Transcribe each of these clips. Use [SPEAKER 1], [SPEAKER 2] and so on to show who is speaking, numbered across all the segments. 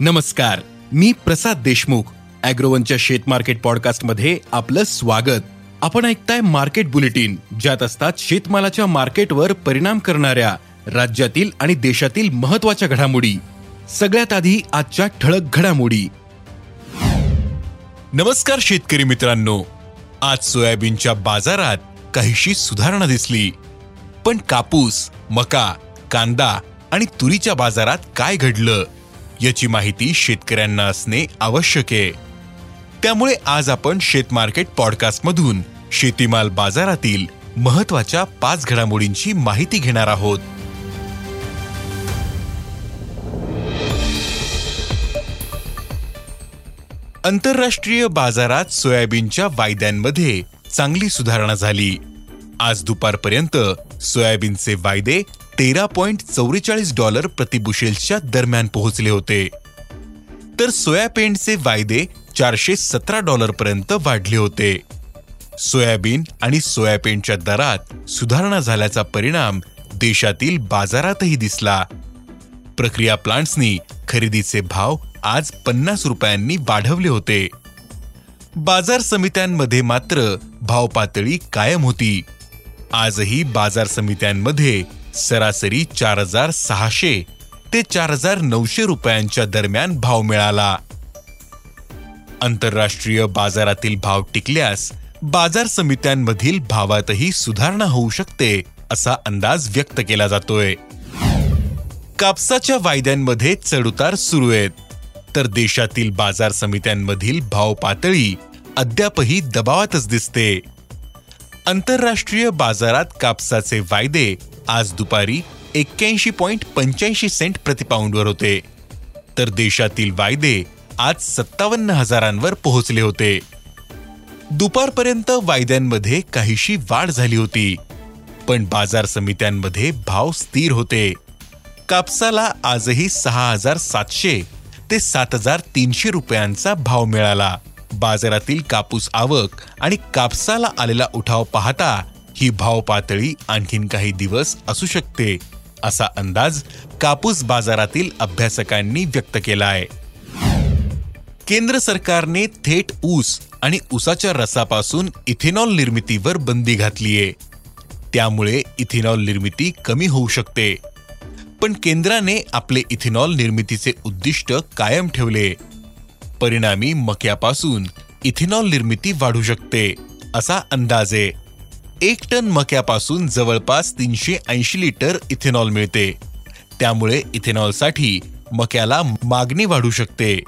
[SPEAKER 1] नमस्कार मी प्रसाद देशमुख अॅग्रोवनच्या शेत मार्केट पॉडकास्टमध्ये आपलं स्वागत. आपण ऐकताय मार्केट बुलेटिन ज्यात असतात शेतमालाच्या मार्केटवर परिणाम करणाऱ्या राज्यातील आणि देशातील महत्त्वाच्या घडामोडी. सगळ्यात आधी आजच्या ठळक घडामोडी. नमस्कार शेतकरी मित्रांनो. आज सोयाबीनच्या बाजारात काहीशी सुधारणा दिसली. पण कापूस मका कांदा आणि तुरीच्या बाजारात काय घडलं? याची माहिती शेतकऱ्यांना असणे आवश्यक आहे. त्यामुळे आज आपण शेतमार्केट पॉडकास्टमधून शेतीमाल बाजारातील महत्त्वाच्या पाच घडामोडींची माहिती घेणार आहोत. आंतरराष्ट्रीय बाजारात सोयाबीनच्या वायद्यांमध्ये चांगली सुधारणा झाली. आज दुपारपर्यंत सोयाबीनचे वायदे तेरा पॉइंट चौवेचाळीस डॉलर प्रतिबुशेल्सच्या दरम्यान पोहोचले होते. तर सोयाबीनचे वायदे चारशे सतरा डॉलर पर्यंत वाढले होते. सोयाबीन आणि सोयाबीनच्या दरात सुधारणा झाल्याचा परिणाम देशातील बाजारातही दिसला. प्रक्रिया प्लांट्सनी खरेदीचे भाव आज पन्नास रुपयांनी वाढवले होते. बाजार समित्यांमध्ये मात्र भाव पातळी कायम होती. आजही बाजार समित्यांमध्ये सरासरी चार हजार सहाशे ते चार हजार नऊशे रुपयांच्या दरम्यान भाव मिळाला. आंतरराष्ट्रीय बाजारातील भाव टिकल्यास बाजार समित्यांमधील भावातही सुधारणा होऊ शकते असा अंदाज व्यक्त केला जातोय. कापसाच्या वायद्यांमध्ये चढउतार सुरू आहेत. तर देशातील बाजार समित्यांमधील भाव पातळी अद्यापही दबावातच दिसते. आंतरराष्ट्रीय बाजारात कापसाचे वायदे आज दुपारी एक्क्याऐंशी पॉइंट पंच्याऐंशी सेंट प्रतिपाऊंडवर होते. तर देशातील वायदे आज सत्तावन्न हजारांवर पोहोचले होते. दुपारपर्यंत वायद्यांमध्ये काहीशी वाढ झाली होती पण बाजार समित्यांमध्ये भाव स्थिर होते. कापसाला आजही सहा हजार सातशे ते सात हजार तीनशे रुपयांचा भाव मिळाला. बाजारातील कापूस आवक आणि कापसाला आलेला उठाव पाहता ही भाव पातळी आणखीन काही दिवस असू शकते असा अंदाज कापूस बाजारातील अभ्यासकांनी व्यक्त केला आहे केंद्र सरकारने थेट ऊस आणि ऊसाच्या रसापासून इथेनॉल निर्मितीवर बंदी घातलीये. त्यामुळे इथेनॉल निर्मिती कमी होऊ शकते. पण केंद्राने आपले इथेनॉल निर्मितीचे उद्दिष्ट कायम ठेवले. परिणामी मक्यापासून इथेनॉल निर्मिती वाढू शकते असा अंदाज. आहे एक टन मक्यापासून जवळपास तीनशे ऐंशी लिटर इथेनॉल मिळते. त्यामुळे इथेनॉलसाठी मक्याला मागणी वाढू शकते.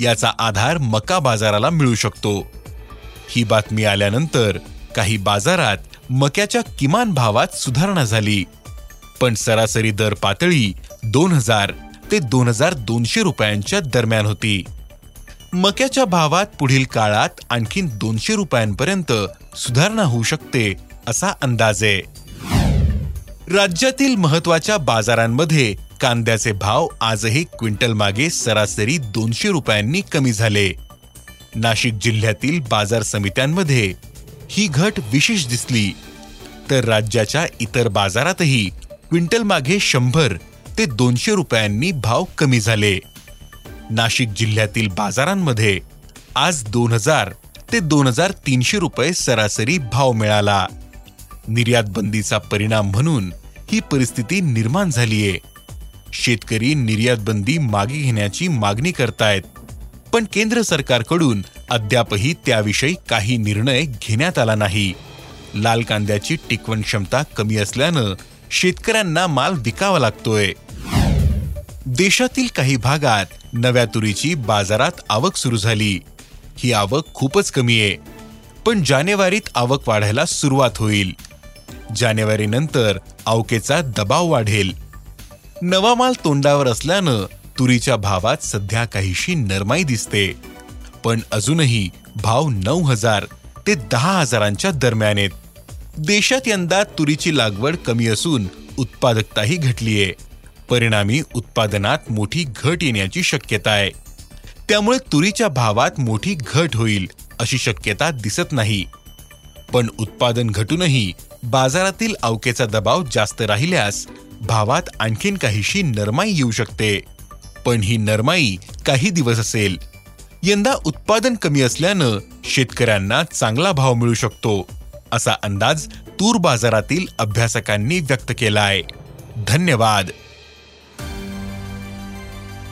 [SPEAKER 1] याचा आधार मका बाजाराला मिळू शकतो. ही बातमी आल्यानंतर काही बाजारात मक्याच्या किमान भावात सुधारणा झाली. पण सरासरी दर पातळी दोन हजार. ते दोन हजार दोनशे रुपयांच्या दरम्यान होती. मक्याच्या भावात पुढील काळात आणखीन दोनशे रुपयांपर्यंत सुधारणा होऊ शकते असा अंदाज. आहे राज्यातील महत्त्वाच्या बाजारांमध्ये कांद्याचे भाव आजही क्विंटल मागे सरासरी दोनशे रुपयांनी कमी झाले. नाशिक जिल्ह्यातील बाजार समित्यांमध्ये ही घट विशेष दिसली. तर राज्याच्या इतर बाजारातही क्विंटल मागे शंभर ते दोनशे रुपयांनी भाव कमी झाले. नाशिक जिल्ह्यातील बाजारांमध्ये आज दोन हजार ते दोन हजार तीनशे रुपये सरासरी भाव मिळाला. निर्यात बंदीचा परिणाम म्हणून ही परिस्थिती निर्माण झालीये. शेतकरी निर्यात बंदी मागे घेण्याची मागणी करतायत पण केंद्र सरकारकडून अद्यापही त्याविषयी काही निर्णय घेण्यात आला नाही. लाल कांद्याची टिकवण क्षमता कमी असल्यानं शेतकऱ्यांना माल विकावा लागतोय. देशातील काही भागात नव्या तुरीची बाजारात आवक सुरू झाली. ही आवक खूपच कमी आहे. पण जानेवारीत आवक वाढायला सुरुवात होईल. जानेवारी नंतर अवकेचा दबाव वाढेल. नवा माल तोंडावर असल्यानं तुरीच्या भावात सध्या काहीशी नरमाई दिसते. पण अजूनही भाव नऊ हजार ते दहा हजारांच्या दरम्यान आहेत. देशात यंदा तुरीची लागवड कमी असून उत्पादकताही घटलीये. परिणामी उत्पादनात मोठी घट येण्याची शक्यता आहे. त्यामुळे तुरीच्या भावात मोठी घट होईल अशी शक्यता दिसत नाही. पण उत्पादन घटूनही बाजारातील अवकेचा दबाव जास्त राहिल्यास भावात आणखीन काहीशी नरमाई येऊ शकते. पण ही नरमाई काही दिवस असेल. यंदा उत्पादन कमी असल्यानं शेतकऱ्यांना चांगला भाव मिळू शकतो असा अंदाज तूर बाजारातील अभ्यासकांनी व्यक्त केलाय. धन्यवाद!